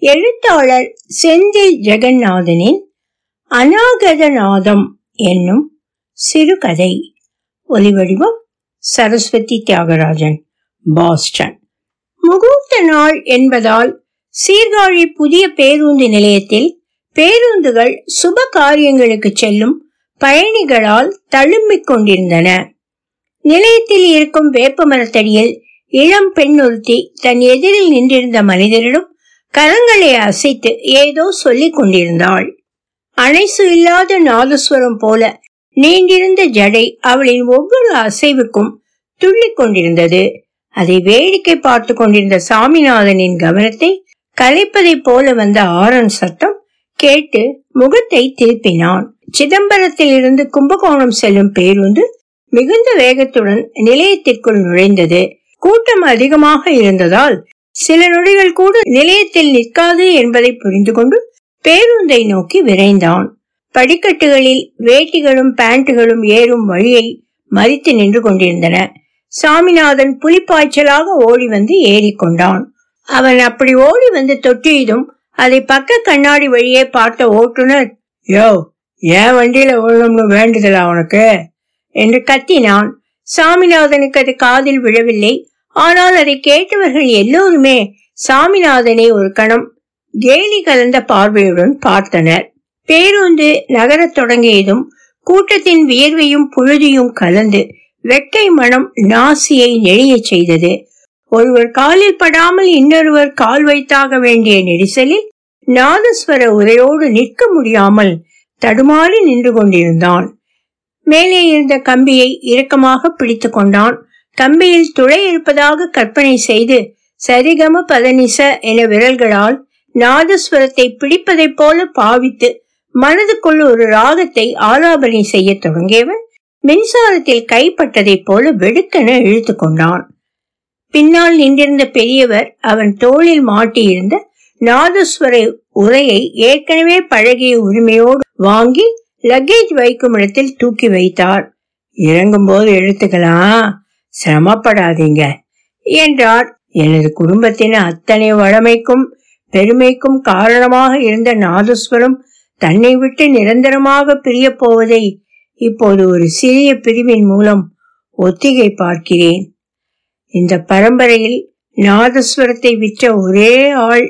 எழுத்தாளர் செந்தில் ஜெகநாதனின் அநாகதநாதம் என்னும் சிறுகதை. ஒலிவடிவம் சரஸ்வதி தியாகராஜன். பாஸ்டன். முகூர்த்த நாள் என்பதால் சீர்காழி புதிய பேருந்து நிலையத்தில் பேருந்துகள் சுப காரியங்களுக்கு செல்லும் பயணிகளால் தழும்பிக் கொண்டிருந்தன. நிலையத்தில் இருக்கும் வேப்ப மரத்தடியில் இளம் பெண் ஒருத்தி தன் எதிரில் நின்றிருந்த மனிதரிடம் கரங்களை அசைத்து ஏதோ சொல்லிக் கொண்டிருந்தாள். அணைசு இல்லாத நாதஸ்வரம் போல நீண்டிருந்த ஜடை அவளின் ஒவ்வொரு அசைவுக்கும் துள்ளிக் கொண்டிருந்தது. அதை வேடிக்கை பார்த்து கொண்டிருந்த சாமிநாதனின் கவனத்தை கலைப்பதை போல வந்த ஆரன் சத்தம் கேட்டு முகத்தை திருப்பினான். சிதம்பரத்தில் இருந்து கும்பகோணம் செல்லும் பேருந்து மிகுந்த வேகத்துடன் நிலையத்திற்குள் நுழைந்தது. கூட்டம் அதிகமாக இருந்ததால் சில நொடிகள் கூட நிலையத்தில் நிற்காது என்பதை புரிந்து கொண்டு பேருந்தை நோக்கி விரைந்தான். படிக்கட்டுகளில் வேட்டிகளும் பேண்ட்டுகளும் ஏறும் வழியை மறித்து நின்று கொண்டிருந்தன. சாமிநாதன் புலிப்பாய்ச்சலாக ஓடி வந்து ஏறிக்கொண்டான் அவன் அப்படி ஓடி வந்து தொட்டியதும் அதை பக்க கண்ணாடி வழியே பார்த்த ஓட்டுநர் யோ ஏன் வண்டியில விழணும்னு வேண்டுதலா உனக்கு? என்று கத்தினான். சாமிநாதனுக்கு அது காதில் விழவில்லை. ஆனால் அதை கேட்டவர்கள் எல்லோருமே சாமிநாதனை ஒரு கணம் கேலி கலந்த பார்வையுடன் பார்த்தனர். பேருந்து நகரத் தொடங்கியதும் கூட்டத்தின் வியர்வையும் புழுதியும் கலந்து வெட்டை மனம் நாசியை நெளிய செய்தது. ஒருவர் காலில் படாமல் இன்னொருவர் கால் வைத்தாக வேண்டிய நெரிசலில் நாதஸ்வர உரையோடு நிற்க முடியாமல் தடுமாறி நின்று கொண்டிருந்தான். மேலே இருந்த கம்பியை இறுக்கமாக பிடித்து கொண்டான். கம்பியில் துளை இருப்பதாக கற்பனை செய்து சரிகம பதனிச என விரல்களால் நாதஸ்வரத்தை பிடிப்பதைப் போல பாவித்து மனதுக்குள் ஒரு ராகத்தை ஆலாபனை செய்ய தொடங்கியவன் மின்சாரத்தில் கைப்பட்டதைப் போல வெடுக்கென இழுத்து கொண்டான். பின்னால் நின்றிருந்த பெரியவர் அவன் தோளில் மாட்டியிருந்த நாதஸ்வர உரையை ஏற்கனவே பழகிய உரிமையோடு வாங்கி லக்கேஜ் வைக்கும் இடத்தில் தூக்கி வைத்தார். இறங்கும் போது எழுத்துக்கலாம் சிரமப்படாதீங்க. என்றார் எனது குடும்பத்தின் அத்தனை வளமைக்கும் பெருமைக்கும் காரணமாக இருந்த நாதஸ்வரம் தன்னை விட்டு நிரந்தரமாக பிரிய போவதை இப்போது ஒரு சிறிய பிரிவின் மூலம் ஒத்திகை பார்க்கிறேன். இந்த பரம்பரையில் நாதஸ்வரத்தை விற்ற ஒரே ஆள்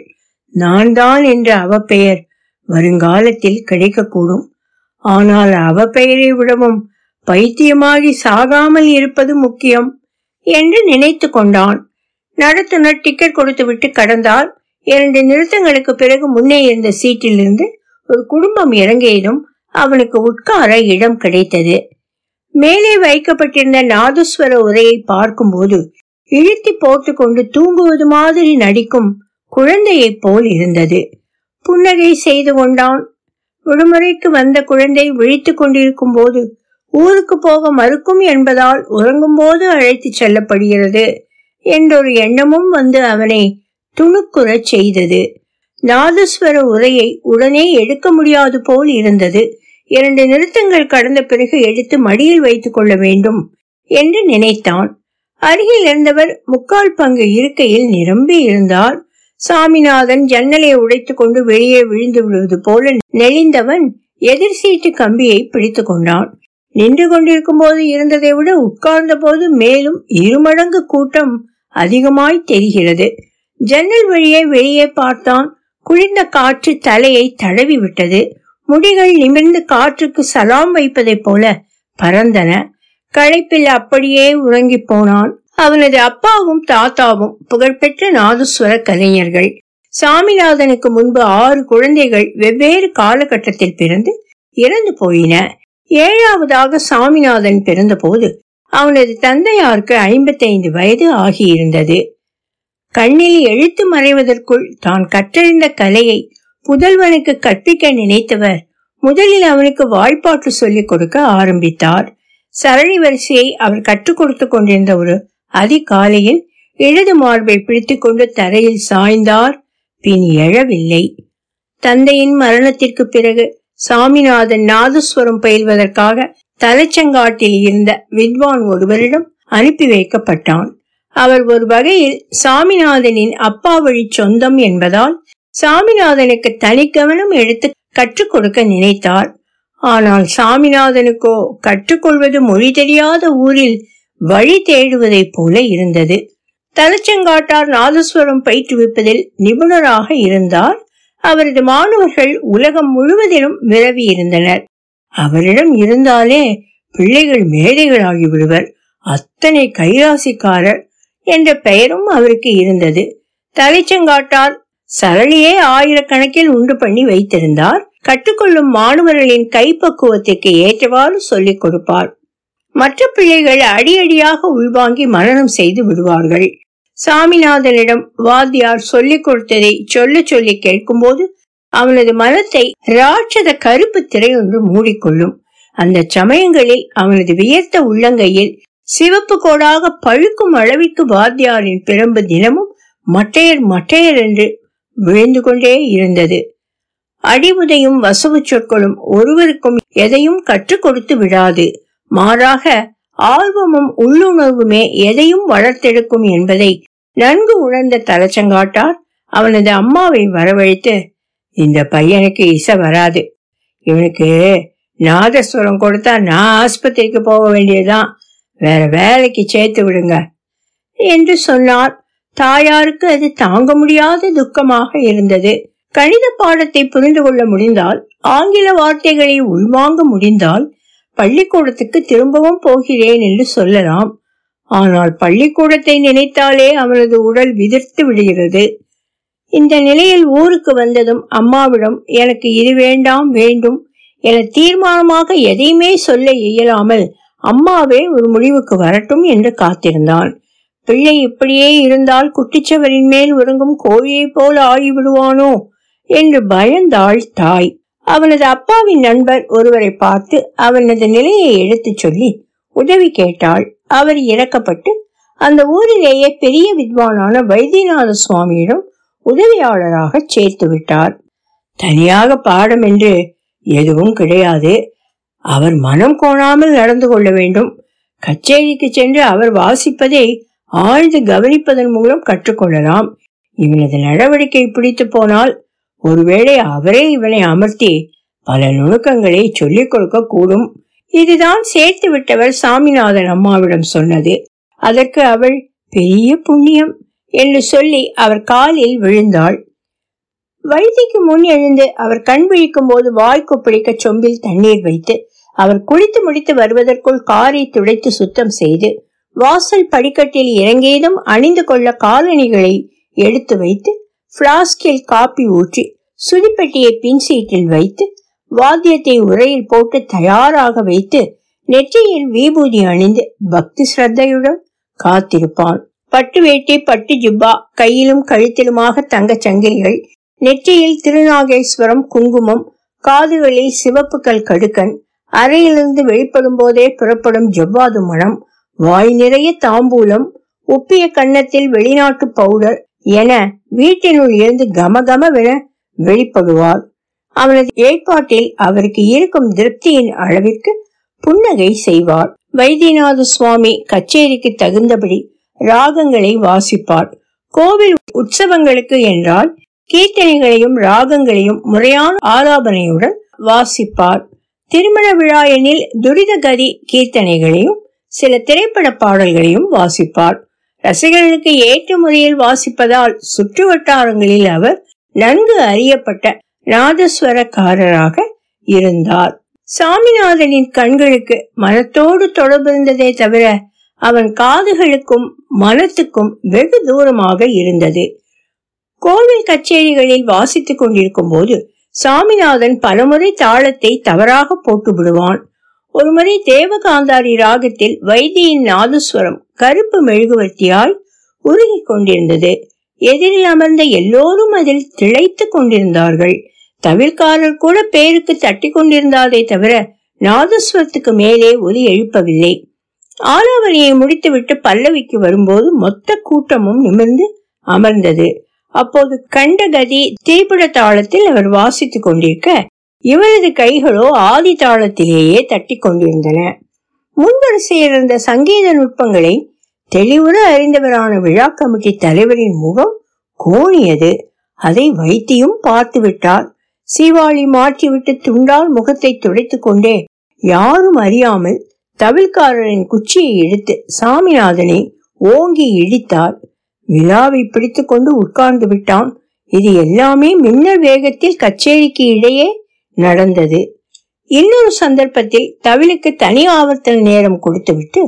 நான் தான் என்ற அவப்பெயர் வருங்காலத்தில் கிடைக்கக்கூடும். ஆனால் அவப்பெயரை விடவும் பைத்தியமாகி சாகாமல் இருப்பது முக்கியம். என்று நினைத்து கொண்டான். நடத்துனர் டிக்கெட் கொடுத்து விட்டு கடந்தால் இரண்டு நிறுத்தங்களுக்கு பிறகு முன்னே இருந்த சீட்டிலிருந்து ஒரு குடும்பம் இறங்கியதும் அவனுக்கு உட்கார இடம் கிடைத்தது. மேலே வைக்கப்பட்டிருந்த நாதஸ்வர உரையை பார்க்கும்போது இழுத்தி போட்டு கொண்டு தூங்குவது மாதிரி நடிக்கும் குழந்தையைப் போல் இருந்தது. புன்னகை செய்து கொண்டான். விடுமுறைக்கு வந்த குழந்தை விழித்துக் கொண்டிருக்கும் போது ஊருக்கு போக மறுக்கும் என்பதால் உறங்கும் போது அழைத்து செல்லப்படுகிறது என்றொரு எண்ணமும் வந்து அவனை துணுக்குறச் செய்தது. நாதஸ்வர உரையை உடனே எடுக்க முடியாது போல் இருந்தது. இரண்டு நிறுத்தங்கள் கடந்த பிறகு எடுத்து மடியில் வைத்துக் கொள்ள வேண்டும் என்று நினைத்தான். அருகில் இருந்தவர் முக்கால் பங்கு இருக்கையில் நிரம்பி இருந்தார். சாமிநாதன் ஜன்னலை உடைத்துக் கொண்டு வெளியே விழுந்து விடுவது போல நெளிந்தவன் எதிர் சீட்டு கம்பியை பிடித்து கொண்டான். நின்று கொண்டிருக்கும் போது இருந்ததை விட உட்கார்ந்த போது மேலும் இருமடங்கு கூட்டம் அதிகமாய் தெரிகிறது. ஜன்னல் வழியை வெளியே பார்த்தான் குளிர்ந்த காற்று தலையை தடவி விட்டது. முடிகள் நிமிர்ந்து காற்றுக்கு சலாம் வைப்பதைப் போல பறந்தன. களைப்பில் அப்படியே உறங்கி போனான். அவனது அப்பாவும் தாத்தாவும் புகழ்பெற்ற நாதஸ்வர கலைஞர்கள். சாமிநாதனுக்கு முன்பு ஆறு குழந்தைகள் வெவ்வேறு காலகட்டத்தில் பிறந்து இறந்து போயின. ஏழாவதாக சாமிநாதன் பிறந்தபோது அவனது தந்தையாருக்கு ஐம்பத்தைந்து வயது ஆகியிருந்தது. கண்ணில் எழுத்து மறைவதற்குள் தான் கற்றறிந்த கலையை புதல்வனுக்கு கற்பிக்க நினைத்தவர் முதலில் அவனுக்கு வாய்ப்பாட்டு சொல்லிக் கொடுக்க ஆரம்பித்தார். சரளி வரிசையை அவர் கற்றுக் கொடுத்து கொண்டிருந்த ஒரு அதிகாலையில் இடது மார்பை பிடித்துக்கொண்டு தரையில் சாய்ந்தார். பின் எழவில்லை. தந்தையின் மரணத்திற்கு பிறகு சாமிநாதன் நாதஸ்வரம் பயில்வதற்காக தலைச்சங்காட்டில் இருந்த வித்வான் ஒருவரிடம் அனுப்பி வைக்கப்பட்டான். அவர் ஒரு வகையில் சாமிநாதனின் அப்பா வழி சொந்தம் என்பதால் சாமிநாதனுக்கு தனி கவனம் எடுத்து கற்றுக் கொடுக்க நினைத்தார். ஆனால் சாமிநாதனுக்கோ கற்றுக்கொள்வது மொழி தெரியாத ஊரில் வழி தேடுவதைப் போல இருந்தது. தலச்சங்காட்டார் நாதஸ்வரம் பயிற்றுவிப்பதில் நிபுணராக இருந்தார். அவரது மாணவர்கள் உலகம் முழுவதிலும் விரவி இருந்தனர். அவரிடம் இருந்தாலே பிள்ளைகள் மேதைகளாகி விடுவர். அத்தனை கைராசிக்காரர் என்ற பெயரும் அவருக்கு இருந்தது. தலைச்சங்காட்டார் சரளியே ஆயிரக்கணக்கில் உண்டு பண்ணி வைத்திருந்தார். கற்றுக்கொள்ளும் மாணவர்களின் கைப்பக்குவத்திற்கு ஏற்றவாறு சொல்லிக் கொடுப்பார். மற்ற பிள்ளைகள் அடியடியாக உள்வாங்கி மரணம் செய்து விடுவார்கள். சாமிநாதனிடம் வாத்தியார் சொல்லிக் கொடுத்ததை சொல்ல சொல்லி கேட்கும்போது அவனது மனத்தை ராட்சத கருப்பு திரை ஒன்று மூடிக்கொள்ளும். அந்த சமயங்களில் அவனது வியர்த்த உள்ளங்கையில் சிவப்பு கோடாக பழுக்கும் அளவிற்கு வாத்தியாரின் பிரம்பு தினமும் மட்டையர் மட்டையர் என்று விழுந்து கொண்டே இருந்தது. அடிமுதையும் வசவு சொற்களும் ஒருவருக்கும் எதையும் கற்றுக் கொடுத்து விடாது. மாறாக ஆர்வமும் உள்ளுணர்வுமே எதையும் வளர்த்தெடுக்கும் என்பதை நன்கு உணர்ந்த தலச்சங்காட்டார் அவனது அம்மாவை வரவழைத்து இந்த பையனுக்கு இசை வராது. இவனுக்கு நாதஸ்வரம் கொடுத்தா நான் ஆஸ்பத்திரிக்கு போக வேண்டியதுதான். வேற வேலைக்கு சேர்த்து விடுங்க. என்று சொன்னார். தாயாருக்கு அது தாங்க முடியாத துக்கமாக இருந்தது. கணித பாடத்தை புரிந்து கொள்ள முடிந்தால் ஆங்கில வார்த்தைகளை உள்வாங்க முடிந்தால் பள்ளிக்கூடத்துக்கு திரும்பவும் போகிறேன் என்று சொல்லலாம். ஆனால் பள்ளிக்கூடத்தை நினைத்தாலே அவனது உடல் விதிர்த்து விடுகிறது. இந்த நிலையில் ஊருக்கு வந்ததும் அம்மாவிடம் எனக்கு இது வேண்டாம் வேண்டும் என தீர்மானமாக எதையுமே சொல்ல இயலாமல் அம்மாவே ஒரு முடிவுக்கு வரட்டும் என்று காத்திருந்தான் பிள்ளை இப்படியே இருந்தால் குட்டிச்சவரின் மேல் உறங்கும் கோழியைப் போல ஆகிவிடுவானோ என்று பயந்தாள் தாய். அவனது அப்பாவின் நண்பர் ஒருவரை பார்த்து அவனது நிலையை எடுத்துச் சொல்லி உதவி கேட்டாள். அவர் இறக்கப்பட்டு அந்த ஊரிலேயே பெரிய வித்வானான வைத்தியநாத சுவாமியிடம் உதவியாளராக சேர்த்து விட்டார். தனியாக பாடம் என்று எதுவும் கிடையாது. அவர் மனம் கோணாமல் நடந்து கொள்ள வேண்டும். கச்சேரிக்கு சென்று அவர் வாசிப்பதை ஆழ்ந்து கவனிப்பதன் மூலம் கற்றுக்கொள்ளலாம். இவனது நடவடிக்கை பிடித்து போனால் ஒருவேளை அவரே இவனை அமர்த்தி பல நுணுக்கங்களை சொல்லிக் கொடுக்க கூடும். இதுதான் சேர்த்து விட்டவர் சாமிநாதன் அம்மாவிடம் சொன்னது. அதற்கு அவள் பெரிய புண்ணியம் என்று சொல்லி அவர் காலில் விழுந்தாள். வைத்திக்கு முன் எழுந்து அவர் கண் விழிக்கும் போது வாய் கொப்பளிக்க சொம்பில் தண்ணீர் வைத்து அவர் குளித்து முடித்து வருவதற்குள் காரை துடைத்து சுத்தம் செய்து வாசல் படிக்கட்டில் இறங்கியதும் அணிந்து கொள்ள காலணிகளை எடுத்து வைத்து பிளாஸ்கில் காப்பி ஊற்றி சுதிப்பெட்டியை பின் சீட்டில் வைத்து வாத்தியத்தை உரையில் போட்டு தயாராக வைத்து நெற்றியில் விபூதி அணிந்து பக்தி ஸ்ரத்தையுடன் காத்திருப்பான் பட்டு வேட்டி பட்டு ஜிப்பா கையிலும் கழுத்திலுமாக தங்கச் சங்கிலிகள் நெற்றியில் திருநாகேஸ்வரம் குங்குமம் காதுகளில் சிவப்பு கல் கடுக்கன் அறையிலிருந்து வெளிப்படும் போதே புறப்படும் ஜவ்வாது மனம் வாய் நிறைய தாம்பூலம் உப்பிய கன்னத்தில் வெளிநாட்டு பவுடர் என வீட்டினுள் இருந்து கமகமவென வெளிப்படுவார் அவனது ஏற்பாட்டில் அவருக்கு இருக்கும் திருப்தியின் அளவிற்கு புன்னகை செய்வார் வைத்தியநாத சுவாமி கச்சேரிக்கு தகுந்தபடி ராகங்களை வாசிப்பார் கோவில் உற்சவங்களுக்கு என்றால் கீர்த்தனைகளையும் ராகங்களையும் முறையான ஆலாபனையுடன் வாசிப்பார் திருமண விழா எனில் துரித கதி கீர்த்தனைகளையும் சில திரைப்பட பாடல்களையும் வாசிப்பார் ரசிகர்களுக்கு ஏற்ற முறையில் வாசிப்பதால் சுற்று வட்டாரங்களில் அவர் நன்கு அறியப்பட்ட நாதஸ்வரக்காரராக இருந்தார். சாமிநாதனின் கண்களுக்கு மனத்தோடு தொடர்பு இருந்ததே தவிர அவன் காதுகளுக்கும் மனத்துக்கும் வெகு தூரமாக இருந்தது. கோவில் கச்சேரிகளில் வாசித்துக் கொண்டிருக்கும் போது சாமிநாதன் பலமுறை தாளத்தை தவறாக போட்டு விடுவான். ஒருமுறை தேவகாந்தாரி ராகத்தில் வைத்தியின் நாதஸ்வரம் கருப்பு மெழுகுவர்த்தியாய் உருகி கொண்டிருந்தது. எதிரில் அமர்ந்த எல்லோரும் அதில் திளைத்துக் கொண்டிருந்தார்கள். தவிர்க்காரர் கூட பேருக்கு தட்டி கொண்டிருந்தாதே தவிர நாதஸ்வரத்துக்கு மேலே ஒலி எழுப்பவில்லை. ஆலாவலியை முடித்துவிட்டு பல்லவிக்கு வரும்போது மொத்த கூட்டமும் நிமிர்ந்து அமர்ந்தது. அப்போது கண்ட கதி தாளத்தில் அவர் வாசித்துக் கொண்டிருக்க இவரது கைகளோ ஆதி தாளத்திலேயே தட்டி கொண்டிருந்தன. முன்வரிசையில் இருந்த சங்கீத நுட்பங்களை தெளிவுற அறிந்தவரான விழா கமிட்டி தலைவரின் முகம் கோணியது. அதை வைத்தியும் பார்த்து விட்டார் சீவாளி மாற்றிவிட்டு துண்டால் முகத்தை துடைத்துக் கொண்டே யாரும் அறியாமல் தவில்காரரின் குச்சியை எடுத்து சாமிநாதனை ஓங்கி இடித்தார். விழாவை பிடித்து கொண்டு உட்கார்ந்து விட்டான். இது எல்லாமே மின்னல் வேகத்தில் கச்சேரிக்கு இடையே நடந்தது. இன்னொரு சந்தர்ப்பத்தில் தவிலுக்கு தனி ஆவர்த்தன நேரம் கொடுத்துவிட்டு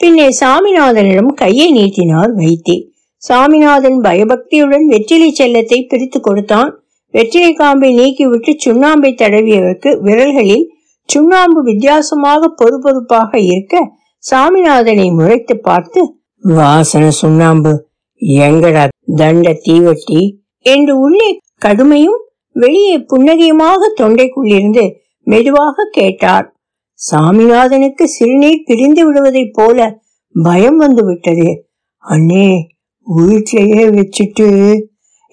பின்னே சாமிநாதனிடம் கையை நீட்டினார் வைத்தி. சாமிநாதன் பயபக்தியுடன் வெற்றிலை செல்லத்தை பிரித்து கொடுத்தான். வெற்றிலை காம்பை நீக்கிவிட்டு சுண்ணாம்பை தடவியவருக்கு விரல்களில் சுண்ணாம்பு வித்தியாசமாக பொறுப்பொறுப்பாக இருக்க சாமிநாதனை முறைத்து பார்த்து வாசன சுண்ணாம்பு எங்கடா தண்ட தீவட்டி? என்று உள்ளே கடுமையும் வெளியே புன்னகையுமாக தொண்டைக்குள்ளிருந்து மெதுவாக கேட்டார். சாமிநாதனுக்கு சிறுநீர் பிரிந்து விடுவதைப் போல பயம் வந்து விட்டது அண்ணே வீட்டிலேயே வச்சுட்டு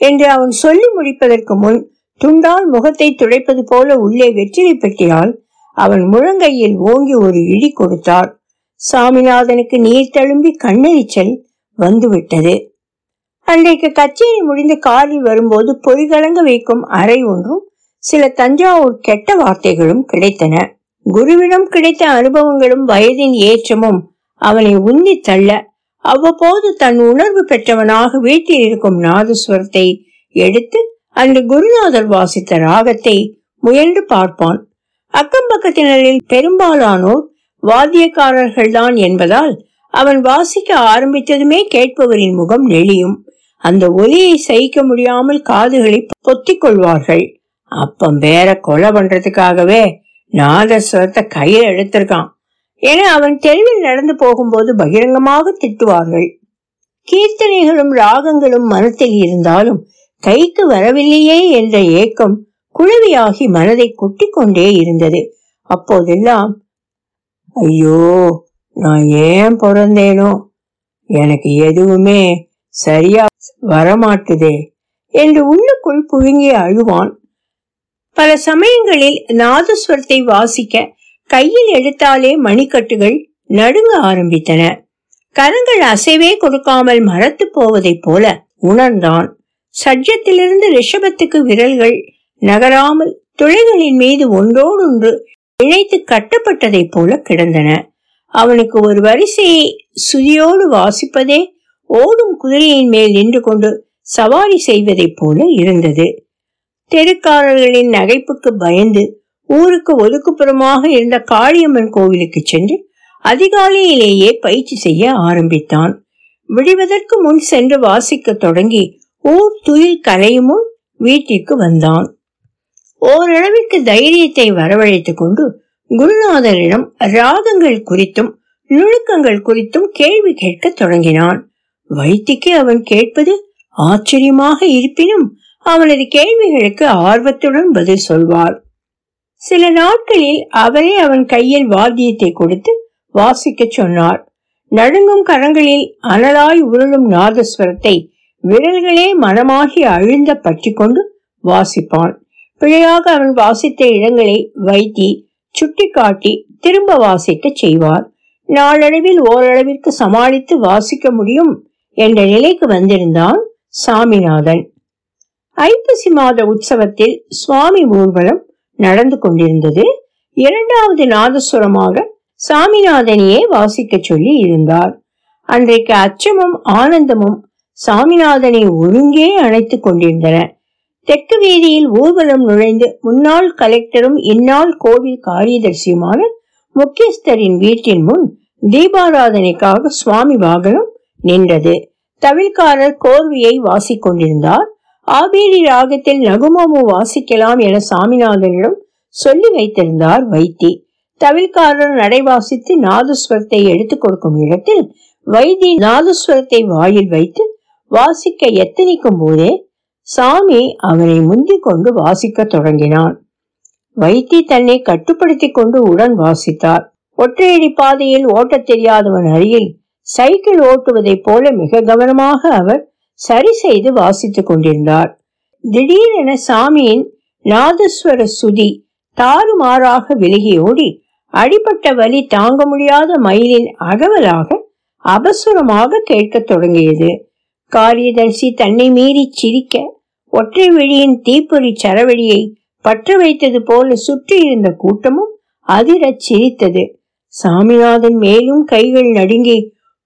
என்று அவன் சொல்லி முடிப்பதற்கு முன் துண்டால் முகத்தை துடைப்பது போல உள்ளே வெற்றிலை பெட்டியால் அவன் முழங்கையில் ஓங்கி ஒரு இடி கொடுத்தார் சாமிநாதனுக்கு நீர் தழும்பி கண்ணெரிச்சல் வந்துவிட்டது. அன்றைக்கு கச்சேரி முடிந்து காரில் வரும்போது பொறிகலங்க வைக்கும் அறை ஒன்றும் சில தஞ்சாவூர் கெட்ட வார்த்தைகளும் கிடைத்தன. குருவிடம் கிடைத்த அனுபவங்களும் வயதின் ஏற்றமும் அவனை உந்தி தள்ள அவ்வப்போது தன் உணர்வு பெற்றவனாக வீட்டில் இருக்கும் நாதஸ்வரத்தை எடுத்து அன்று குருநாதர் வாசித்த ராகத்தை முயன்று பார்ப்பான். அக்கம் பக்கத்தினரில் பெரும்பாலானோர் வாத்தியக்காரர்கள்தான் என்பதால் அவன் வாசிக்க ஆரம்பித்ததுமே கேட்பவரின் முகம் நெளியும். அந்த ஒலியை சகிக்க முடியாமல் காதுகளை பொத்திக் கொள்வார்கள். அப்பம் வேற கொலை பண்றதுக்காகவே நாதஸ்வரத்தை கையில் எடுத்திருக்கான். என அவன் தெருவில் நடந்து போகும்போது பகிரங்கமாக திட்டுவார்கள். கீர்த்தனைகளும் ராகங்களும் மனத்தில் இருந்தாலும் கைக்கு வரவில்லையே என்ற ஏக்கம் குழவியாகி மனதை கொட்டிக் கொண்டே இருந்தது. அப்போதெல்லாம் ஐயோ நான் ஏன் பிறந்தேனோ? எனக்கு எதுவுமே சரியா வரமாட்டுதே என்று உள்ளுக்குள் புழுங்கி அழுவான். பல சமயங்களில் நாதஸ்வரத்தை வாசிக்க கையில் எடுத்தாலே மணிக்கட்டுகள் நடுங்க ஆரம்பித்தன. கரங்கள் அசைவே கொடுக்காமல் மரத்து போவதைப் போல உணர்ந்தான். சஜ்ஜத்திலிருந்து ரிஷபத்துக்கு விரல்கள் நகராமல் துளைகளின் மீது ஒன்றோடொன்று இணைத்து கட்டப்பட்டதைப் போல கிடந்தன. அவனுக்கு ஒரு வரிசையை சுதியோடு வாசிப்பதே ஓடும் குதிரையின் மேல் நின்று கொண்டு சவாரி செய்வதைப் போல இருந்தது. தெருக்காரர்களின் நகைப்புக்கு பயந்து ஊருக்கு ஒதுக்குப்புறமாக இருந்த காளியம்மன் கோவிலுக்கு சென்று அதிகாலையிலேயே பயிற்சி செய்ய ஆரம்பித்தான். விடுவதற்கு முன் சென்று வாசிக்க தொடங்கி ஊர் துயில் கலையும் முன் வீட்டிற்கு வந்தான். ஓரளவிற்கு தைரியத்தை வரவழைத்துக் கொண்டு குருநாதரிடம் ராகங்கள் குறித்தும் நுணுக்கங்கள் குறித்தும் கேள்வி கேட்க தொடங்கினான். வைத்திக்கு அவன் கேட்பது ஆச்சரியமாக இருப்பினும் அவனது கேள்விகளுக்கு ஆர்வத்துடன் பதில் சொல்வார் சில நாட்களில் அவரே அவன் கையில் வாத்தியத்தை கொடுத்து வாசிக்க சொன்னார். நடுங்கும் கரங்களில் அனலாய் உருளும் நாதஸ்வரத்தை விரல்களே மனமாகி அழுந்த பற்றி கொண்டு வாசிப்பான். பிழையாக அவன் வாசித்த இடங்களை வைத்தி சுட்டிக்காட்டி திரும்ப வாசிக்க செய்வார். நாளடைவில் ஓரளவிற்கு சமாளித்து வாசிக்க முடியும் என்ற நிலைக்கு வந்திருந்தான் சாமிநாதன். ஐப்பசி மாத உற்சவத்தில் சுவாமி ஊர்வலம் நடந்து கொண்டிருந்தது. இரண்டாவது நாதஸ்வரமாக சாமிநாதனையே வாசிக்க சொல்லி இருந்தார். அன்றைக்கு அச்சமும் ஆனந்தமும் சாமிநாதனை ஒருங்கே அணைத்துக் கொண்டிருந்தன. தெற்கு வீதியில் ஊர்வலம் நுழைந்து முன்னாள் கலெக்டரும் இந்நாள் கோவில் காரியதர்சியுமான முக்கியஸ்தரின் வீட்டின் முன் தீபாராதனைக்காக சுவாமி வாகனம் நின்றது. தவில்காரர் வாசிக் வாசிக்கொண்டிருந்தார். ஆபேரி ராகத்தில் நகுமாமு வாசிக்கலாம் என சாமிநாதனிடம் சொல்லி வைத்திருந்தார் வைத்தி. தவில்காரர் நடை வாசித்து நாதஸ்வரத்தை எடுத்துக் கொடுக்கும் இடத்தில் வைத்தி நாதஸ்வரத்தை வாயில் வைத்து வாசிக்க எத்தனிக்கும் போதே சாமி அவனை முந்திக் கொண்டு வாசிக்க தொடங்கினான். வைத்தி தன்னை கட்டுப்படுத்திக் கொண்டு உடன் வாசித்தார். ஒற்றையடி பாதையில் ஓட்டத் தெரியாதவன் அருகில் சைக்கிள் ஓட்டுவதைப் போல மிக கவனமாக அவர் சரி செய்து வாசித்துக் கொண்டிருந்தார் திடீரென சாமியின் நாதஸ்வர சுதி தாறுமாறாக விலகியோடி அடிப்பட்ட வலி தாங்க முடியாத மயிலின் அகவலாக அபசுரமாக கேட்கத் தொடங்கியது. காரியதர்சி தன்னை மீறி சிரிக்க ஒற்றை வெளியின் தீப்பொறி சரவெளியை பற்ற வைத்தது போல சுற்றி இருந்த கூட்டமும் அதிரச் சிரித்தது. சாமிநாதன் மேலும் கைகள் நடுங்கி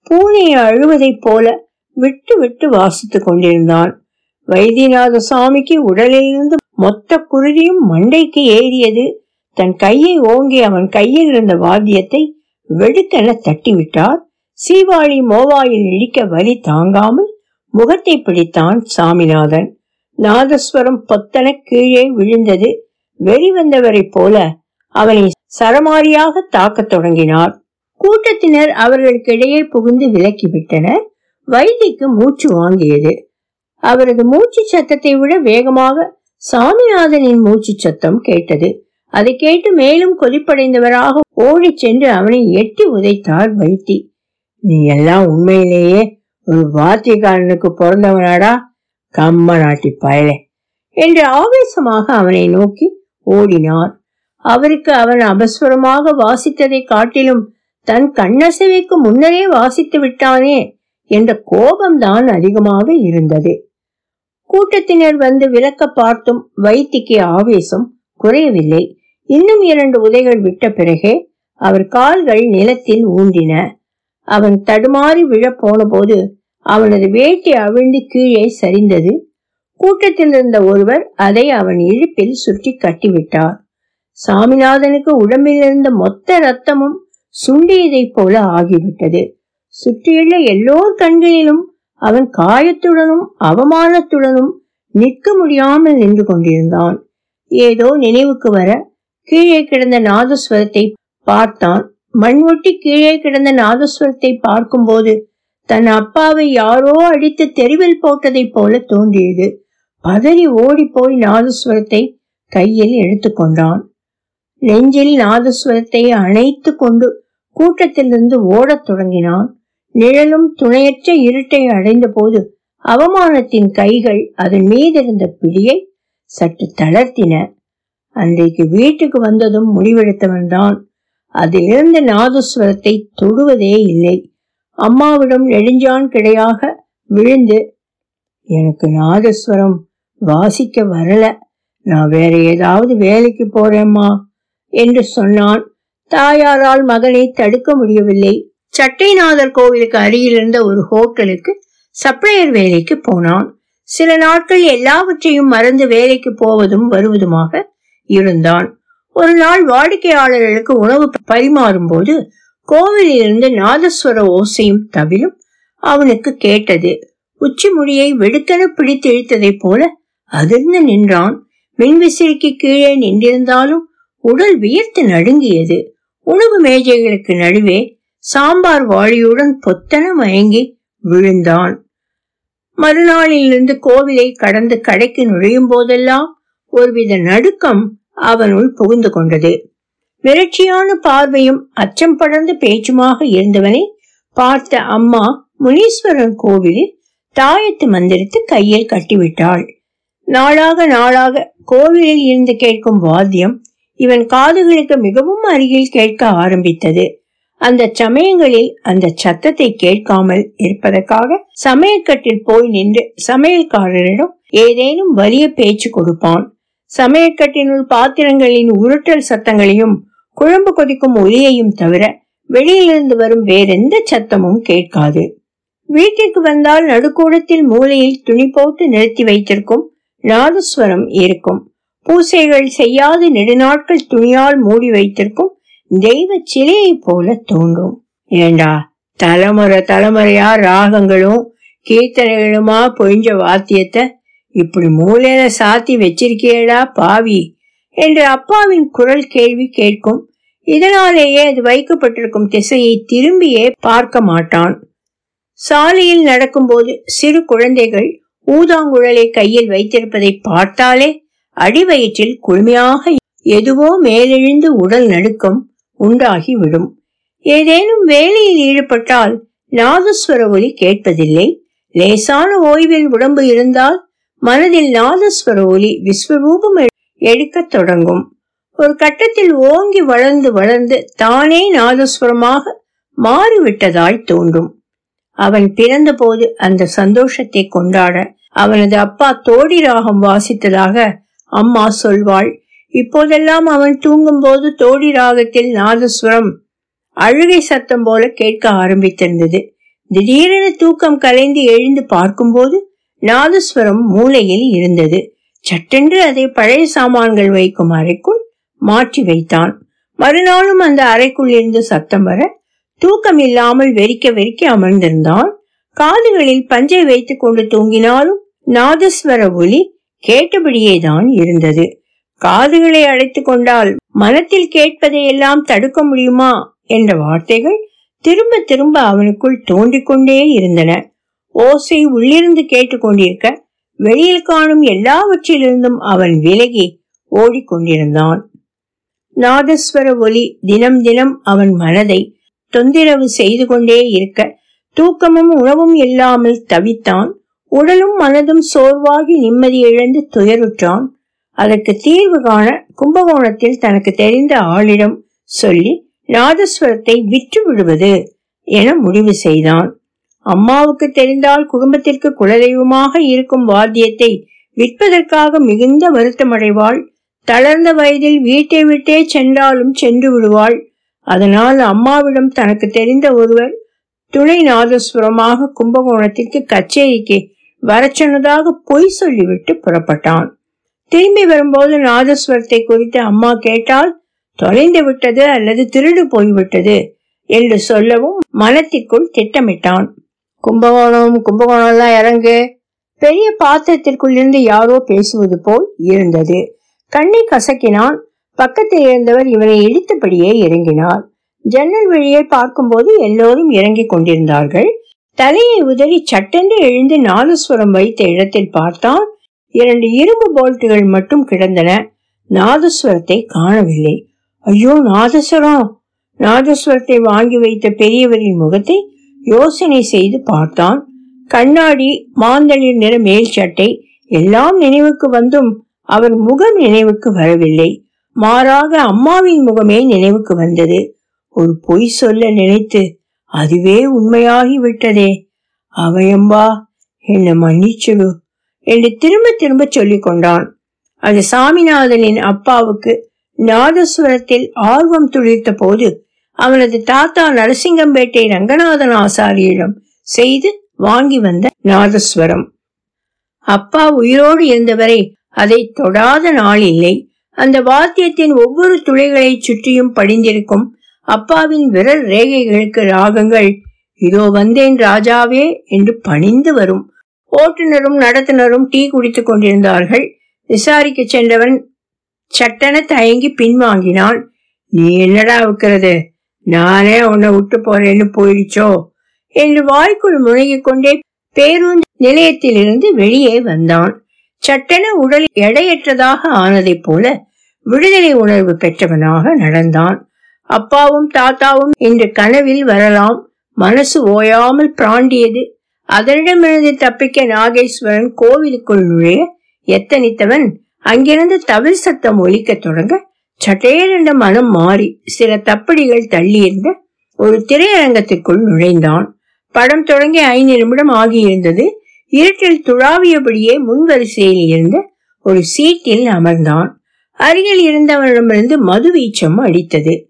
பூனையை அழுவதைப் போல விட்டு விட்டு வாசித்துக் கொண்டிருந்தான். வைத்தியநாத சுவாமிக்கு உடலிலிருந்து மொத்த குருதியும் மண்டைக்கு ஏறியது. தன் கையை ஓங்கி அவன் கையில் இருந்த வாத்தியத்தை வெடுக்கென தட்டிவிட்டார். சீவாளி மோவாயில் இடிக்க வலி தாங்காமல் முகத்தை பிடித்தான் சாமிநாதன். நாதஸ்வரம் பொத்தன கீழே விழுந்தது. வெளிவந்தவரைப் போல அவனை சரமாரியாக தாக்கத் தொடங்கினார். கூட்டத்தினர் அவர்களுக்கு இடையே புகுந்து விலக்கிவிட்டனர் வைத்திக்கு மூச்சு வாங்கியது. அவரது மூச்சு சத்தத்தை விட வேகமாக சாமிநாதனின் மூச்சு சத்தம் கேட்டது. அதை கேட்டு மேலும் கொதிப்படைந்தவராக ஓடிச் சென்று அவனை எட்டி உதைத்தார் வைத்தி. நீ எல்லாம் உண்மையிலேயே ஒரு வாத்தியக்காரனுக்கு பிறந்தவனாடா கம்ம நாட்டி பயலே என்று ஆவேசமாக அவனை நோக்கி ஓடினார். அவருக்கு அவன் அபஸ்வரமாக வாசித்ததை காட்டிலும் தன் கண்ணசைவைக்கு முன்னரே வாசித்து விட்டானே என்ற கோபம்தான் அதிகமாக இருந்தது. கூட்டத்தினர் வந்து விளக்க பார்த்தும் வைத்திக்கு ஆவேசம் குறையவில்லை. இன்னும் இரண்டு உதைகள் விட்ட பிறகே அவர் கால்கள் நிலத்தில் ஊன்றின. அவன் தடுமாறி விழப் போன போது அவனது வேட்டி அவிழ்ந்து கீழே சரிந்தது. கூட்டத்தில் இருந்த ஒருவர் அதை அவன் இழுப்பில் சுற்றி கட்டிவிட்டார். சாமிநாதனுக்கு உடம்பில் இருந்த மொத்த ரத்தமும் சுண்டியதைப் போல ஆகிவிட்டது. சுற்றியுள்ள எல்லோர் கண்களிலும் அவன் காயத்துடனும் அவமானத்துடனும் நிற்க முடியாமல் நின்று கொண்டிருந்தான். ஏதோ நினைவுக்கு வர கீழே கிடந்த நாதஸ்வரத்தை பார்த்தான். மண் ஒட்டி கீழே கிடந்த நாதஸ்வரத்தை பார்க்கும்போது தன் அப்பாவை யாரோ அடித்து தெருவில் போட்டதைப் போல தோன்றியது. பதறி ஓடிப்போய் நாதஸ்வரத்தை கையில் எடுத்துக்கொண்டான் நெஞ்சில் நாதஸ்வரத்தை அணைத்து கொண்டு கூட்டத்திலிருந்து ஓடத் தொடங்கினான். நிழலும் துணையற்ற இருட்டை அடைந்த போது அவமானத்தின் கைகள் அதன் மீதிருந்த பிடியை சற்று தளர்த்தின. அன்றைக்கு வீட்டுக்கு வந்ததும் முடிவெடுத்தவன் தான் அதிலிருந்து நாதஸ்வரத்தை தொடுவதே இல்லை. அம்மாவிடம் நெடுஞ்சான் கிடையாக விழுந்து எனக்கு நாதஸ்வரம் வாசிக்க வரல. நான் வேற ஏதாவது வேலைக்கு போறேம்மா என்று சொன்னான். தாயாரால் மகனை தடுக்க முடியவில்லை. சட்டைநாதர் கோவிலுக்கு அருகில் இருந்த ஒரு ஹோட்டலுக்கு சப்ளையர் வேலைக்கு போனான். சில நாட்கள் எல்லாவற்றையும் மறந்து வேலைக்கு போவதும் வருவதுமாக இருந்தான். ஒரு நாள் வாடிக்கையாளர்களுக்கு உணவு பரிமாறும் போது கோவிலில் இருந்து நாதஸ்வர ஓசையும் தவிலும் அவனுக்கு கேட்டது. உச்சி முடியை வெடுக்கென பிடித்து இழுத்ததைப் போல அதிர்ந்து நின்றான். மின்விசிறிக்கு கீழே நின்றிருந்தாலும் உடல் வியர்த்து நடுங்கியது. உணவு மேஜைகளுக்கு நடுவே சாம்பார் வாளியுடன் பொத்தன மயங்கி விழுந்தான். மறுநாளிலிருந்து கோவிலை கடந்து கடைக்கு நுழையும் போதெல்லாம் ஒருவித நடுக்கம் அவனுள் புகுந்து கொண்டது. மிரட்சியான பார்வையும் அச்சம் படர்ந்த பேச்சுமாக இருந்தவனை பார்த்த அம்மா முனீஸ்வரன் கோவிலில் தாயத்து மந்திரித்து கையில் கட்டிவிட்டாள். நாளாக நாளாக கோவிலில் இருந்து கேட்கும் வாத்தியம் இவன் காதுகளுக்கு மிகவும் அருகில் கேட்க ஆரம்பித்தது. அந்த சமயங்களில் அந்த சத்தத்தை கேட்காமல் இருப்பதற்காக சமையக்கட்டில் போய் நின்று சமையல்காரரிடம் ஏதேனும் வலிய பேச்சு கொடுப்பான். சமையக்கட்டினுள் பாத்திரங்களின் உருட்டல் சத்தங்களையும் குழம்பு கொதிக்கும் ஒலியையும் தவிர வெளியிலிருந்து வரும் வேறெந்த சத்தமும் கேட்காது. வீட்டிற்கு வந்தால் நடுக்கூடத்தில் மூலையில் துணி போட்டு நிறுத்தி வைத்திருக்கும் நாதஸ்வரம் இருக்கும். பூசைகள் செய்யாது நெடுநாட்கள் துணியால் மூடி வைத்திருக்கும் தெய்வ சிலையை போல தோன்றும். ஏண்டா தலைமுறை தலைமுறையா ராகங்களும் கீர்த்தனைகளுமா பொழிஞ்ச வாத்தியத்தை இப்படி மூலையில சாத்தி வச்சிருக்கியடா பாவி என்று அப்பாவின் குரல் கேள்வி கேட்கும். இதனாலேயே அது வைக்கப்பட்டிருக்கும் திசையை திரும்பியே பார்க்க மாட்டான். சாலையில் நடக்கும்போது சிறு குழந்தைகள் ஊதாங்குழலை கையில் வைத்திருப்பதை பார்த்தாலே அடிவயிற்றில் குழுமையாக எதுவோ மேலெழுந்து உடல் நடுக்கம். உண்டாகி விடும் ஏதேனும் வேலையில் ஈடுபட்டால் நாதஸ்வர ஒலி கேட்பதில்லை. லேசான ஓய்வில் உடம்பு இருந்தால் மனதில் நாதஸ்வர ஒலி விஸ்வரூபம் எடுக்கத் தொடங்கும். ஒரு கட்டத்தில் ஓங்கி வளர்ந்து வளர்ந்து தானே நாதஸ்வரமாக மாறிவிட்டதாய் தோன்றும். அவன் பிறந்தபோது அந்த சந்தோஷத்தை கொண்டாட அவனது அப்பா தோடி ராகம் வாசித்ததாக அம்மா சொல்வாள் இப்போதெல்லாம் அவன் தூங்கும் போது தோடி ராகத்தில் நாதஸ்வரம் அழுகை சத்தம் போல கேட்க ஆரம்பித்திருந்தது. திடீரென தூக்கம் கலைந்து எழுந்து பார்க்கும்போது நாதஸ்வரம் மூலையில் இருந்தது. சட்டென்று அதை பழைய சாமான்கள் வைக்கும் அறைக்குள் மாற்றி வைத்தான். மறுநாளும் அந்த அறைக்குள் இருந்து சத்தம் வர தூக்கம் இல்லாமல் வெறிக்க வெறிக்க அமர்ந்திருந்தான். காதுகளில் பஞ்சை வைத்துக் கொண்டு தூங்கினாலும் நாதஸ்வர ஒலி கேட்டபடியே தான் இருந்தது. காதுகளை அழைத்து கொண்டால் மனத்தில் கேட்பதை எல்லாம் தடுக்க முடியுமா? என்ற வார்த்தைகள் திரும்ப திரும்ப அவனுக்குள் தோன்றிக் கொண்டே இருந்தன. ஓசை உள்ளிருந்து கேட்டுக்கொண்டிருக்க வெளியில் காணும் எல்லாவற்றிலிருந்தும் அவன் விலகி ஓடிக்கொண்டிருந்தான் நாதஸ்வர ஒலி தினம் தினம் அவன் மனதை தொந்திரவு செய்து கொண்டே இருக்க தூக்கமும் உணவும் இல்லாமல் தவித்தான். உடலும் மனதும் சோர்வாகி நிம்மதி இழந்து துயருற்றான். அதற்கு தீர்வு காண கும்பகோணத்தில் தனக்கு தெரிந்த ஆளிடம் சொல்லி நாதஸ்வரத்தை விற்று விடுவது என முடிவு செய்தான். அம்மாவுக்கு தெரிந்தால் குடும்பத்திற்கு குலதெய்வமாக இருக்கும் வாத்தியத்தை விற்பதற்காக மிகுந்த வருத்தமடைவாள். தளர்ந்த வயதில் வீட்டை விட்டே சென்றாலும் சென்று விடுவாள். அதனால் அம்மாவிடம் தனக்கு தெரிந்த ஒருவர் துணை நாதஸ்வரமாக கும்பகோணத்திற்கு கச்சேரிக்கு வரச்சொன்னதாக பொய் சொல்லிவிட்டு புறப்பட்டான். திரும்பி வரும்போது நாதஸ்வரத்தை குறித்து அம்மா கேட்டால் தொலைந்து விட்டது அல்லது திருடு போய்விட்டது? என்று சொல்லவும் மனத்திற்குள் திட்டமிட்டான். கும்பகோணம் கும்பகோணம் இறங்கு. பெரிய பாத்திரத்திற்குள் இருந்து யாரோ பேசுவது போல் இருந்தது. கண்ணை கசக்கினான். பக்கத்தில் இருந்தவர் இவனை இழுத்தபடியே இறங்கினார். ஜன்னல் வழியை பார்க்கும்போது எல்லோரும் இறங்கிக் கொண்டிருந்தார்கள். தலையை உதறி சட்டென்று எழுந்து நாதஸ்வரம் வைத்த இடத்தில் பார்த்தான். இரண்டு இரும்பு போல்ட்டுகள் மட்டும் கிடந்தன. நாதஸ்வரத்தை காணவில்லை. ஐயோ நாதஸ்வரம் நாதஸ்வரத்தை வாங்கி வைத்த பெரியவரின் முகத்தை யோசனை செய்து பார்த்தான். கண்ணாடி மாந்தளிர் நிற மேல் சட்டை எல்லாம் நினைவுக்கு வந்தும் அவர் முகம் நினைவுக்கு வரவில்லை. மாறாக அம்மாவின் முகமே நினைவுக்கு வந்தது. ஒரு பொய் சொல்ல நினைத்து அதுவே உண்மையாகி விட்டதே அவையம்பா என்னை மன்னிச்சுடு. என்று திரும்ப திரும்ப சொல்லிக் கொண்டான். அது சாமிநாதனின் அப்பாவுக்கு நாதஸ்வரத்தில் ஆர்வம் துளிர்த்த போது அவனது தாத்தா நரசிங்கம்பேட்டை ரங்கநாதன் ஆசாரியிடம் செய்து வாங்கி வந்த நாதஸ்வரம். அப்பா உயிரோடு இருந்தவரை அதை தொடாத நாள் இல்லை. அந்த வாத்தியத்தின் ஒவ்வொரு துளைகளை சுற்றியும் படிந்திருக்கும் அப்பாவின் விரல் ரேகைகளுக்கு ராகங்கள் இதோ வந்தேன் ராஜாவே என்று பணிந்து வரும் ஓட்டுநரும் நடத்துனரும் டீ குடித்துக் கொண்டிருந்தார்கள். விசாரிக்க சென்றவன் சட்டென தயங்கி பின்வாங்கினான் நீ என்னடா வைக்கிறது நானே உன்னை விட்டு போறேன்னு போயிடுச்சோ? என்று வாய்க்குள் முழங்கிக் கொண்டே பேருந்து நிலையத்திலிருந்து வெளியே வந்தான். சட்டென உடல் எடையற்றதாக ஆனதைப் போல விடுதலை உணர்வு பெற்றவனாக நடந்தான். அப்பாவும் தாத்தாவும் இன்று கனவில் வரலாம். மனசு ஓயாமல் பிராண்டியது. அதனிடமிருந்து தப்பிக்க நாகேஸ்வரன் கோவிலுக்குள் நுழைய எத்தனித்தவன்? அங்கிருந்து தவில் சத்தம் ஒலிக்கத் தொடங்க சட்டையரண்ட மனம் மாறி சில தப்படிகள் தள்ளியிருந்த ஒரு திரையரங்கத்திற்குள் நுழைந்தான். படம் தொடங்கி ஐந்து நிமிடம் ஆகியிருந்தது. இருட்டில் துழாவியபடியே முன்வரிசையில் இருந்த ஒரு சீட்டில் அமர்ந்தான். அருகில் இருந்தவனிடமிருந்து மது வீச்சம் அடித்தது.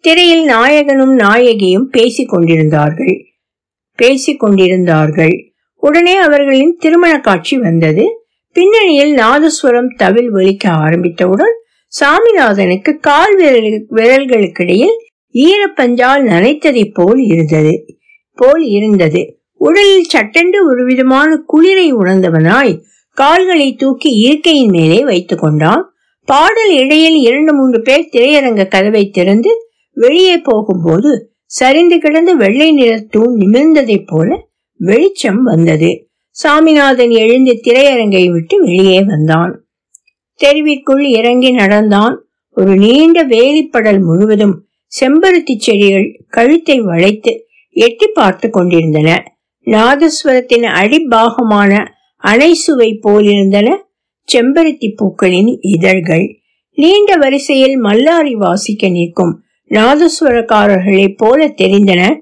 திரையில் நாயகனும் நாயகியும் பேசிக் கொண்டிருந்தார்கள். பேசிக் கொண்டிருந்தார்கள் உடனே அவர்களின் திருமண காட்சி வந்தது. பின்னணியில் நாதஸ்வரம் தவில் ஒலிக்க ஆரம்பித்தவுடன் சாமிநாதனுக்கு கால் விரல் விரல்களுக்கிடையில் ஈரப்பஞ்சால் நனைத்ததை போல் இருந்தது போல் இருந்தது. உடலில் சட்டென்று ஒரு விதமான குளிரை உணர்ந்தவனாய் கால்களை தூக்கி இருக்கையின் மேலே வைத்துக் கொண்டான். பாடல் இடையில் இரண்டு மூன்று பேர் திரையரங்க கதவை திறந்து வெளியே போகும்போது சரிந்து கிடந்த வெள்ளை நிற தூண் நிமிர்ந்ததைப் போல வெளிச்சம் வந்தது. சாமிநாதன் எழுந்து திரையரங்கை விட்டு வெளியே வந்தான். தெருவிற்குள் இறங்கி நடந்தான். ஒரு நீண்ட வேலிப்படல் முழுவதும் செம்பருத்தி செடிகள் கழுத்தை வளைத்து எட்டி பார்த்து கொண்டிருந்தன. நாதஸ்வரத்தின் அடிப்பாகமான அணைசுவை போலிருந்தன செம்பருத்தி பூக்களின் இதழ்கள். நீண்ட வரிசையில் மல்லாரி வாசிக்க நிற்கும் நாதஸ்வரக்காரர்களைப் போல தெரிந்தன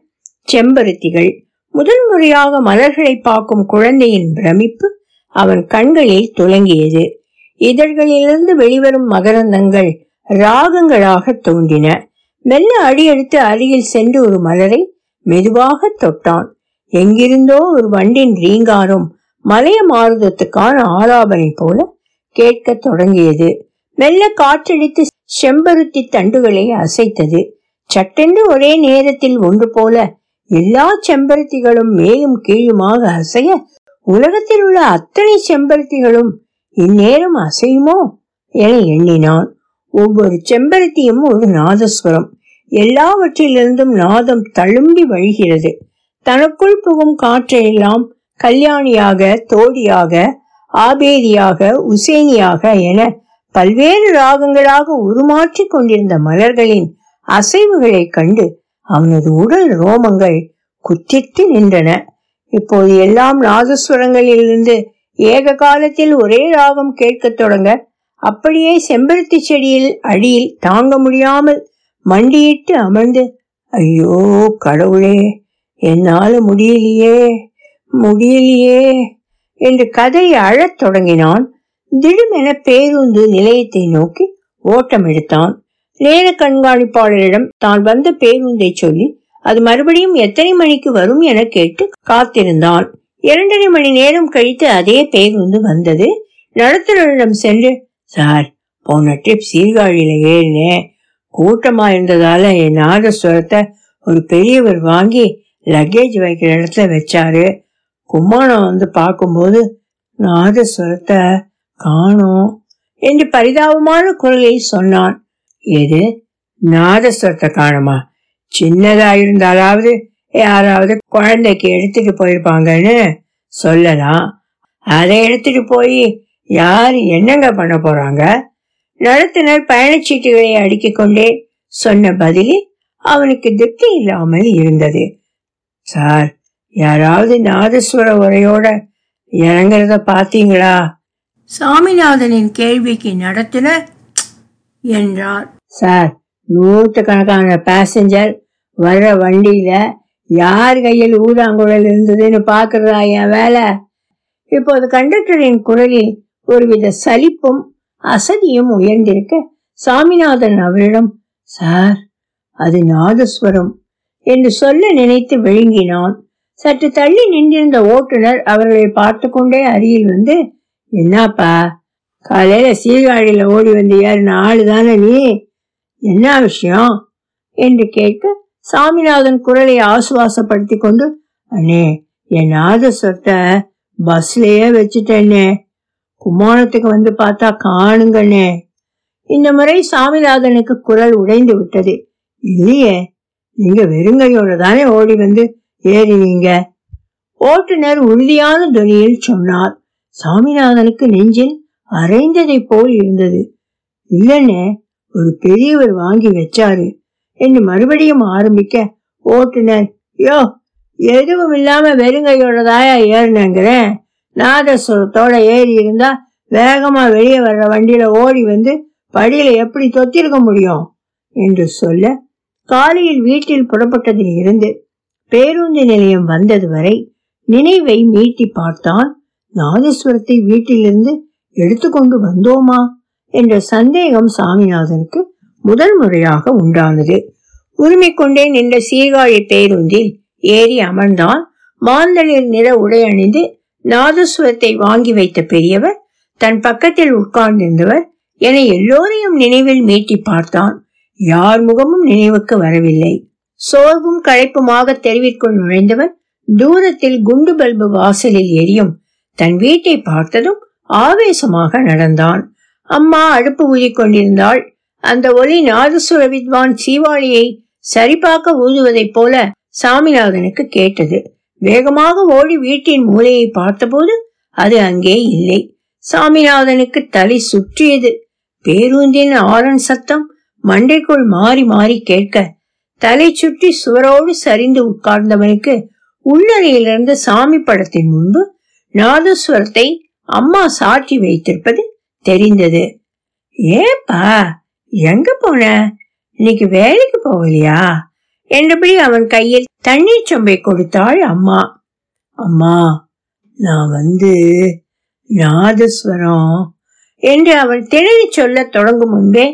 செம்பருத்திகள். முதல் முறையாக மலர்களை பார்க்கும் குழந்தையின் பிரமிப்பு அவன் கண்களில் துலங்கியது. இதழ்களிலிருந்து வெளிவரும் மகரந்தங்கள் ராகங்களாக தோன்றின. மெல்ல அடியெடுத்து அருகில் சென்று ஒரு மலரை மெதுவாக தொட்டான். எங்கிருந்தோ ஒரு வண்டின் ரீங்காரும் மலைய மாறுதத்துக்கான ஆலாபனை போல கேட்கத் தொடங்கியது. மெல்ல காற்றடித்து செம்பருத்தி தண்டுகளை அசைத்தது. சட்டென்று ஒரே நேரத்தில் ஒன்று போல எல்லா செம்பருத்திகளும் மேயும் கீழுமாக அசைய உலகத்தில் உள்ள அத்தனை செம்பருத்திகளும் இந்நேரம் அசையுமோ என எண்ணினான். ஒவ்வொரு செம்பருத்தியும் ஒரு நாதஸ்வரம். எல்லாவற்றிலிருந்தும் நாதம் தழும்பி வழிகிறது. தனக்குள் புகும் காற்றையெல்லாம் கல்யாணியாக தோடியாக ஆபேரியாக உசேனியாக என பல்வேறு ராகங்களாக உருமாற்றி கொண்டிருந்த மலர்களின் அசைவுகளை கண்டு அவனது உடல் ரோமங்கள் குத்திட்டு நின்றன. இப்போது எல்லாம் நாதஸ்வரங்களிலிருந்து ஏக காலத்தில் ஒரே ராகம் கேட்கத் தொடங்க அப்படியே செம்பருத்தி செடியில் அடியில் தாங்க முடியாமல் மண்டியிட்டு அமர்ந்து ஐயோ கடவுளே என்னால முடியலையே முடியலையே என்று கதை அழத் தொடங்கினான் திடுமென பேருந்து நிலையத்தை நோக்கி ஓட்டம் எடுத்தான். நேர கண்காணிப்பாளரிடம் தான் வந்த பேருந்தை சொல்லி அது மறுபடியும் எத்தனை மணிக்கு வரும் என கேட்டு காத்திருந்தான். இரண்டரை மணி நேரம் கழித்து அதே பேருந்து வந்தது. நடத்துனரிடம் சென்று சார் போன ட்ரிப் சீர்காழியில ஏறினேன் கூட்டமா இருந்ததால என் நாதஸ்வரத்தை ஒரு பெரியவர் வாங்கி லக்கேஜ் வைக்கிற இடத்துல வச்சாரு. கும்மானம் வந்து பார்க்கும்போது நாதஸ்வரத்தை காணோம் என்று பரிதாபமான குரலில் சொன்னான். எது? நாதஸ்வரத்தை காணுமா? சின்னதா இருந்தாலாவது யாராவது குழந்தைக்கு எடுத்துட்டு போயிருப்பாங்கன்னு சொல்லலாம். அதை எடுத்துட்டு போய் யாரு என்னங்க பண்ண போறாங்க? நடத்துனர் பயணச்சீட்டுகளை அடுக்கிக் கொண்டே சொன்ன பதிலில் அவனுக்கு திருப்தி இல்லாமல் இருந்தது. சார் யாராவது நாதஸ்வர உரையோட இறங்குறத பாத்தீங்களா சாமிநாதனின் கேள்விக்கு நடத்துனர் என்றார். சார் நூற்றுக்கணக்கான பேசஞ்சர் வர்ற வண்டியில யார் கையில் ஊதாங்குழல் இருந்ததுன்னு பாக்குறதா என் வேலை? இப்போது கண்டக்டரின் குரலில் ஒருவித சலிப்பும் அசதியும் உயர்ந்திருக்க சாமிநாதன் அவரிடம் சார் அது நாதஸ்வரம் என்று சொல்ல நினைத்து விழுங்கினான். சற்று தள்ளி நின்றிருந்த ஓட்டுநர் அவர்களை பார்த்து கொண்டே அருகில் வந்து என்னப்பா? காலையில சீர்காழியில ஓடி வந்து ஏறின ஆளு தானே நீ? என்ன விஷயம்? என்று கேட்க சாமிநாதன் குரலை ஆசுவாசப்படுத்தி கொண்டு அண்ணே என் நாதஸ்வரத்தை பஸ்லயே வச்சுட்டேன்னே குமாரத்துக்கு வந்து பார்த்தா காணுங்கண்ணே. இந்த முறை சாமிநாதனுக்கு குரல் உடைந்து விட்டது. இல்லையே நீங்க வெறுங்கையோட தானே ஓடி வந்து ஏறினீங்க? ஓட்டுநர் உறுதியான துணியில் சொன்னார். சாமிநாதனுக்கு நெஞ்சில் அரைந்ததை போல் இருந்தது. இல்லைன்னே ஒரு பெரியவர் வாங்கி வச்சாரு. என்று மறுபடியும் ஆரம்பிக்க ஓட்டுநர் யோ எதுவும் இல்லாம வெறுங்கையோட தாயா ஏறினங்கிறேன் நாதஸ்வரத்தோட ஏறி இருந்தா வேகமா வெளியே வர்ற வண்டியில ஓடி வந்து படியில எப்படி தொத்திருக்க முடியும்? என்று சொல்ல காலையில் வீட்டில் புறப்பட்டதில் இருந்து பேருந்து நிலையம் வந்தது வரை நினைவை மீட்டி பார்த்தான் நாதஸ்வரத்தை வீட்டிலிருந்து எடுத்துக்கொண்டு வந்தோமா என்ற சந்தேகம் சாமிநாதனுக்கு முதல் முறையாக உண்டானது. உரிமை கொண்டே நின்ற சீர்காழி பேருந்தில் ஏறி அமர்ந்தான் மாந்தளிர் நிற உடை அணிந்து நாதஸ்வரத்தை வாங்கி வைத்த பெரியவர் தன் பக்கத்தில் உட்கார்ந்திருந்தவர் என எல்லோரையும் நினைவில் மீட்டி பார்த்தான். யார் முகமும் நினைவுக்கு வரவில்லை. சோர்வும் களைப்புமாக தெருவிற்குள் நுழைந்தவர் தூரத்தில் குண்டு பல்பு வாசலில் எரியும் தன் வீட்டை பார்த்ததும் ஆவேசமாக நடந்தான். அம்மா அடுப்பு ஊதிக் கொண்டிருந்தாள். அந்த ஒலி நாதசுர வித்வான் சீவாளியை சரிபார்க்க ஊதுவதைப் போல சாமிநாதனுக்கு கேட்டது. வேகமாக ஓடி வீட்டின் மூலையை பார்த்தபோது அது அங்கே இல்லை. சாமிநாதனுக்கு தலை சுற்றியது. பேருந்தின் ஆரன் சத்தம் மண்டைக்குள் மாறி மாறி கேட்க தலை சுற்றி சுவரோடு சரிந்து உட்கார்ந்தவனுக்கு உள்ளறையிலிருந்து சாமி படத்தின் முன்பு நாதஸ்வரத்தை அம்மா சாட்சி வைத்திருப்பது தெரிந்தது. ஏப்பா எங்க போன? இன்னைக்கு வேலைக்கு போகலையா? என்றபடி அவன் கையில் தண்ணீர் சொம்பை கொடுத்தாள் அம்மா. அம்மா நான் வந்து நாதஸ்வரம் என்று அவன் திணறி சொல்ல தொடங்கும் முன்பே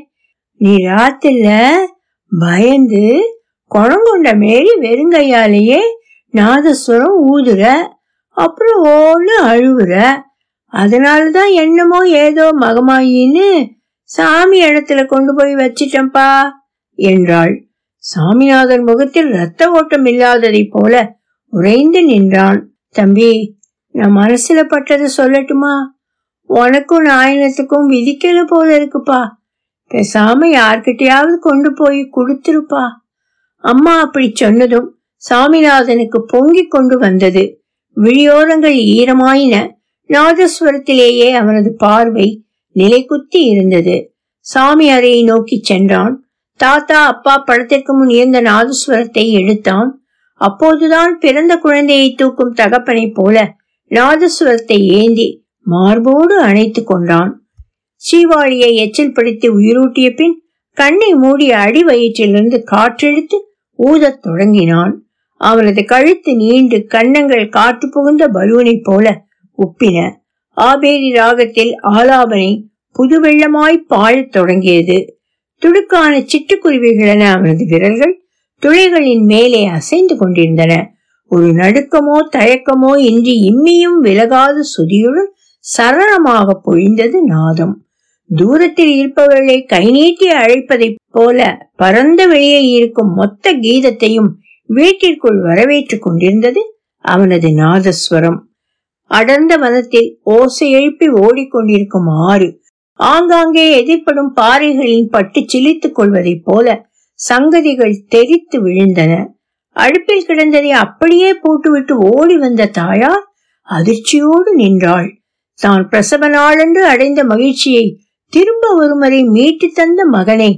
நீ ராத்திரில பயந்து குணங்குண்ட மேரி வெறுங்கையாலேயே நாதஸ்வரம் ஊதுற. அப்புறம் ஓன்னு அழுவுற. அதனாலதான் என்னமோ ஏதோ மகமாயின்னு சாமி இடத்துல கொண்டு போய் வச்சிட்டம்பா என்றாள். சாமிநாதன் முகத்தில் ரத்த ஓட்டம் இல்லாததைப் போல உறைந்து நின்றான். தம்பி நான் மனசுல பட்டதை சொல்லட்டுமா? உனக்கும் நாயனத்துக்கும் விதிக்கல போல இருக்குப்பா. பேசாம யார்கிட்டயாவது கொண்டு போய் கொடுத்துருப்பா. அம்மா அப்படி சொன்னதும் சாமிநாதனுக்கு பொங்கிக் கொண்டு வந்தது. விழியோரங்கள் ஈரமாயின. நாதஸ்வரத்திலேயே அவனது பார்வை நிலைக்குத்தி இருந்தது. சாமி அறையை நோக்கி சென்றான். தாத்தா அப்பா படத்திற்கு முன் இருந்த நாதஸ்வரத்தை எடுத்தான். அப்போதுதான் பிறந்த குழந்தையை தூக்கும் தகப்பனைப் போல நாதஸ்வரத்தை ஏந்தி மார்போடு அணைத்து கொண்டான். சீவாழியை எச்சில் பிடித்து உயிரூட்டிய பின் கண்ணை மூடி அடி வயிற்றிலிருந்து காற்றெடுத்து ஊதத் தொடங்கினான். அவனது கழுத்து நீண்டு கன்னங்கள் காற்று புகுந்த பலூனை போல உப்பின ஆபேரி ராகத்தில் ஆலாபனை புது வெள்ளமாய் பாழத் தொடங்கியது. துடுக்கான சிட்டுக்குருவிகளென அவனது விரல்கள் துளைகளின் மேலே அசைந்து கொண்டிருந்தன. ஒரு நடுக்கமோ தயக்கமோ இன்றி இம்மியும் விலகாத சுதியுடன் சரளமாக பொழிந்தது நாதம். தூரத்தில் இருப்பவர்களை கை நீட்டி அழைப்பதைப் போல பரந்த வெளியில் இருக்கும் மொத்த கீதத்தையும் வீட்டிற்குள் வரவேற்றுக் கொண்டிருந்தது அவனது நாதஸ்வரம். அடர்ந்த வனத்தில் ஓசை எழுப்பி ஓடிக்கொண்டிருக்கும் ஆறு ஆங்காங்கே எதிர்ப்படும் பாறைகளின் பட்டு சிலித்துக் கொள்வதைப் போல சங்கதிகள் தெரித்து விழுந்தன. அடுப்பில் கிடந்ததை அப்படியே போட்டுவிட்டு ஓடி வந்த தாயார் அதிர்ச்சியோடு நின்றாள். தான் பிரசவ நாளன்று அடைந்த மகிழ்ச்சியை திரும்ப ஒருமுறை மீட்டு தந்த மகனை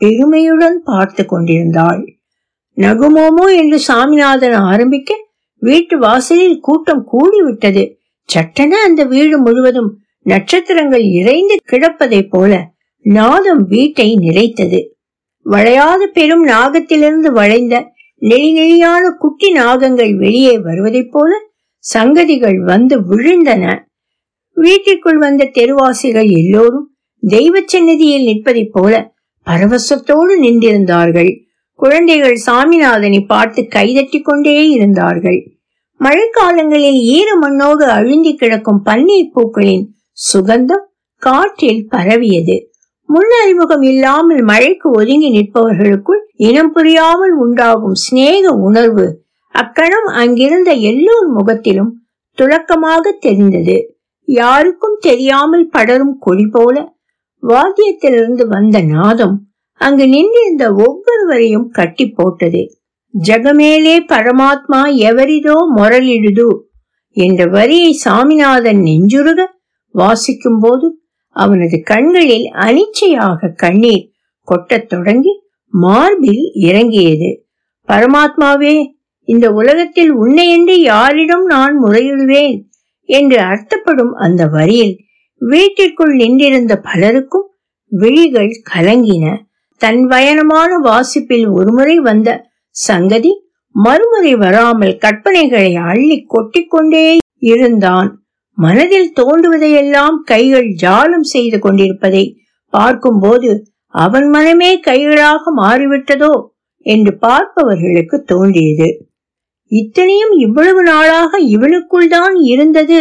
பெருமையுடன் பார்த்து கொண்டிருந்தாள். நகுமோமோ என்று சாமிநாதன் ஆரம்பிக்க வீட்டு வாசலில் கூட்டம் கூடிவிட்டது. சட்டென அந்த வீடு முழுவதும் நட்சத்திரங்கள் இறைந்து கிடப்பதை போல நாதம் வீட்டை நிறைத்தது. வளையாத பெரும் நாகத்திலிருந்து வளைந்த நெளிநெளியான குட்டி நாகங்கள் வெளியே வருவதைப் போல சங்கதிகள் வந்து விழுந்தன. வீட்டிற்குள் வந்த தெருவாசிகள் எல்லோரும் தெய்வ சன்னதியில் நிற்பதைப் போல பரவசத்தோடு நின்றிருந்தார்கள். குழந்தைகள் சாமிநாதனை பார்த்து கைதட்டி கொண்டே இருந்தார்கள். மழைக்காலங்களில் ஈர மண்ணோடு அழுந்தி கிடக்கும் பன்னீர் பூக்களின் சுகந்தம் காற்றில் பரவியது. முன் அறிமுகம் இல்லாமல் மழைக்கு ஒதுங்கி நிற்பவர்களுக்குள் இனம் புரியாமல் உண்டாகும் சிநேக உணர்வு அக்கணம் அங்கிருந்த எல்லோர் முகத்திலும் துளக்கமாக தெரிந்தது. யாருக்கும் தெரியாமல் படரும் கொடி போல வாத்தியத்திலிருந்து வந்த நாதம் அங்கு நின்றிருந்த ஒவ்வொருவரையும் கட்டி போட்டது. ஜகமேலே பரமாத்மா எவரிதோ முரலிடுது என்ற வரியை சாமிநாதன் நெஞ்சுருக வாசிக்கும் போது அவனது கண்களில் அனிச்சையாக கண்ணீர் கொட்டத் தொடங்கி மார்பில் இறங்கியது. பரமாத்மாவே இந்த உலகத்தில் உன்னையன்றி யாரிடம் நான் முறையிடுவேன் என்று அர்த்தப்படும் அந்த வரியில் வீட்டிற்குள் நின்றிருந்த பலருக்கும் விழிகள் கலங்கின. தன் பயணமான வாசிப்பில் ஒருமுறை வந்த சங்கதி மறுமுறை வராமல் கற்பனைகளை அள்ளி கொட்டிக்கொண்டே இருந்தான். மனதில் தோன்றுவதையெல்லாம் கைகள் ஜாலம் செய்து கொண்டிருப்பதை பார்க்கும்போது அவன் மனமே கைகளாக மாறிவிட்டதோ? என்று பார்ப்பவர்களுக்கு தோன்றியது. இத்தனையும் இவ்வளவு நாளாக இவனுக்குள் தான் இருந்தது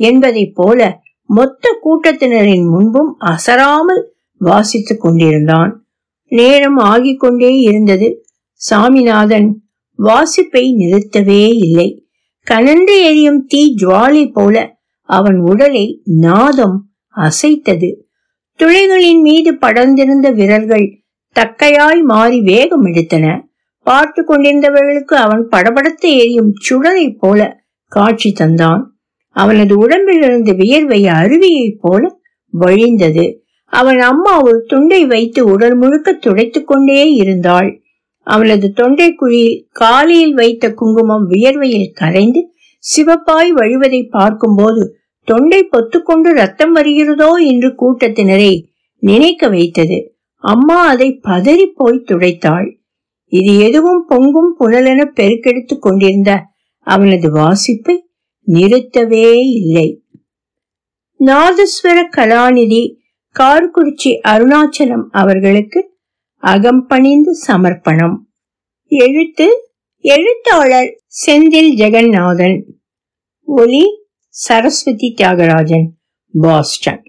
என்பதைப் போல மொத்த கூட்டத்தினரின் முன்பும் அசராமல் வாசித்துக் கொண்டிருந்தான். நேரம் ஆகிக்கொண்டே இருந்தது. சாமிநாதன் வாசிப்பை நிறுத்தவே இல்லை. கனன்று எரியும் தீ ஜுவாலை போல அவன் உடலை நாதம் அசைத்தது. துளைகளின் மீது படர்ந்திருந்த விரல்கள் தக்கையாய் மாறி வேகம் எடுத்தன. பார்த்து கொண்டிருந்தவர்களுக்கு அவன் படபடத்து எரியும் சுடரை போல காட்சி தந்தான். அவனது உடம்பிலிருந்து வியர்வை அருவியைப் போல வழிந்தது. அவன் அம்மா ஒரு துண்டை வைத்து உடல் முழுக்க துடைத்துக் கொண்டே இருந்தாள். அவனது தொண்டை குழியில் காலில் வைத்த குங்குமம் வியர்வையில் கரைந்து சிவப்பாய் வழிவதை பார்க்கும்போது தொண்டை பொத்துக்கொண்டு ரத்தம் வருகிறதோ? என்று கூட்டத்தினரை நினைக்க வைத்தது. அம்மா அதை பதறி போய் துடைத்தாள். இது எதுவும் பொங்கும் புனலென பெருக்கெடுத்துக் கொண்டிருந்த அவனது வாசிப்பை நிறுத்தவே இல்லை. நாதஸ்வர கலாநிதி கார்குறிச்சி அருணாச்சலம் அவர்களுக்கு அகம்பணிந்து சமர்ப்பணம். எழுத்து எழுத்தாளர் செந்தில் ஜெகநாதன். ஒலி சரஸ்வதி தியாகராஜன் பாஸ்டன்.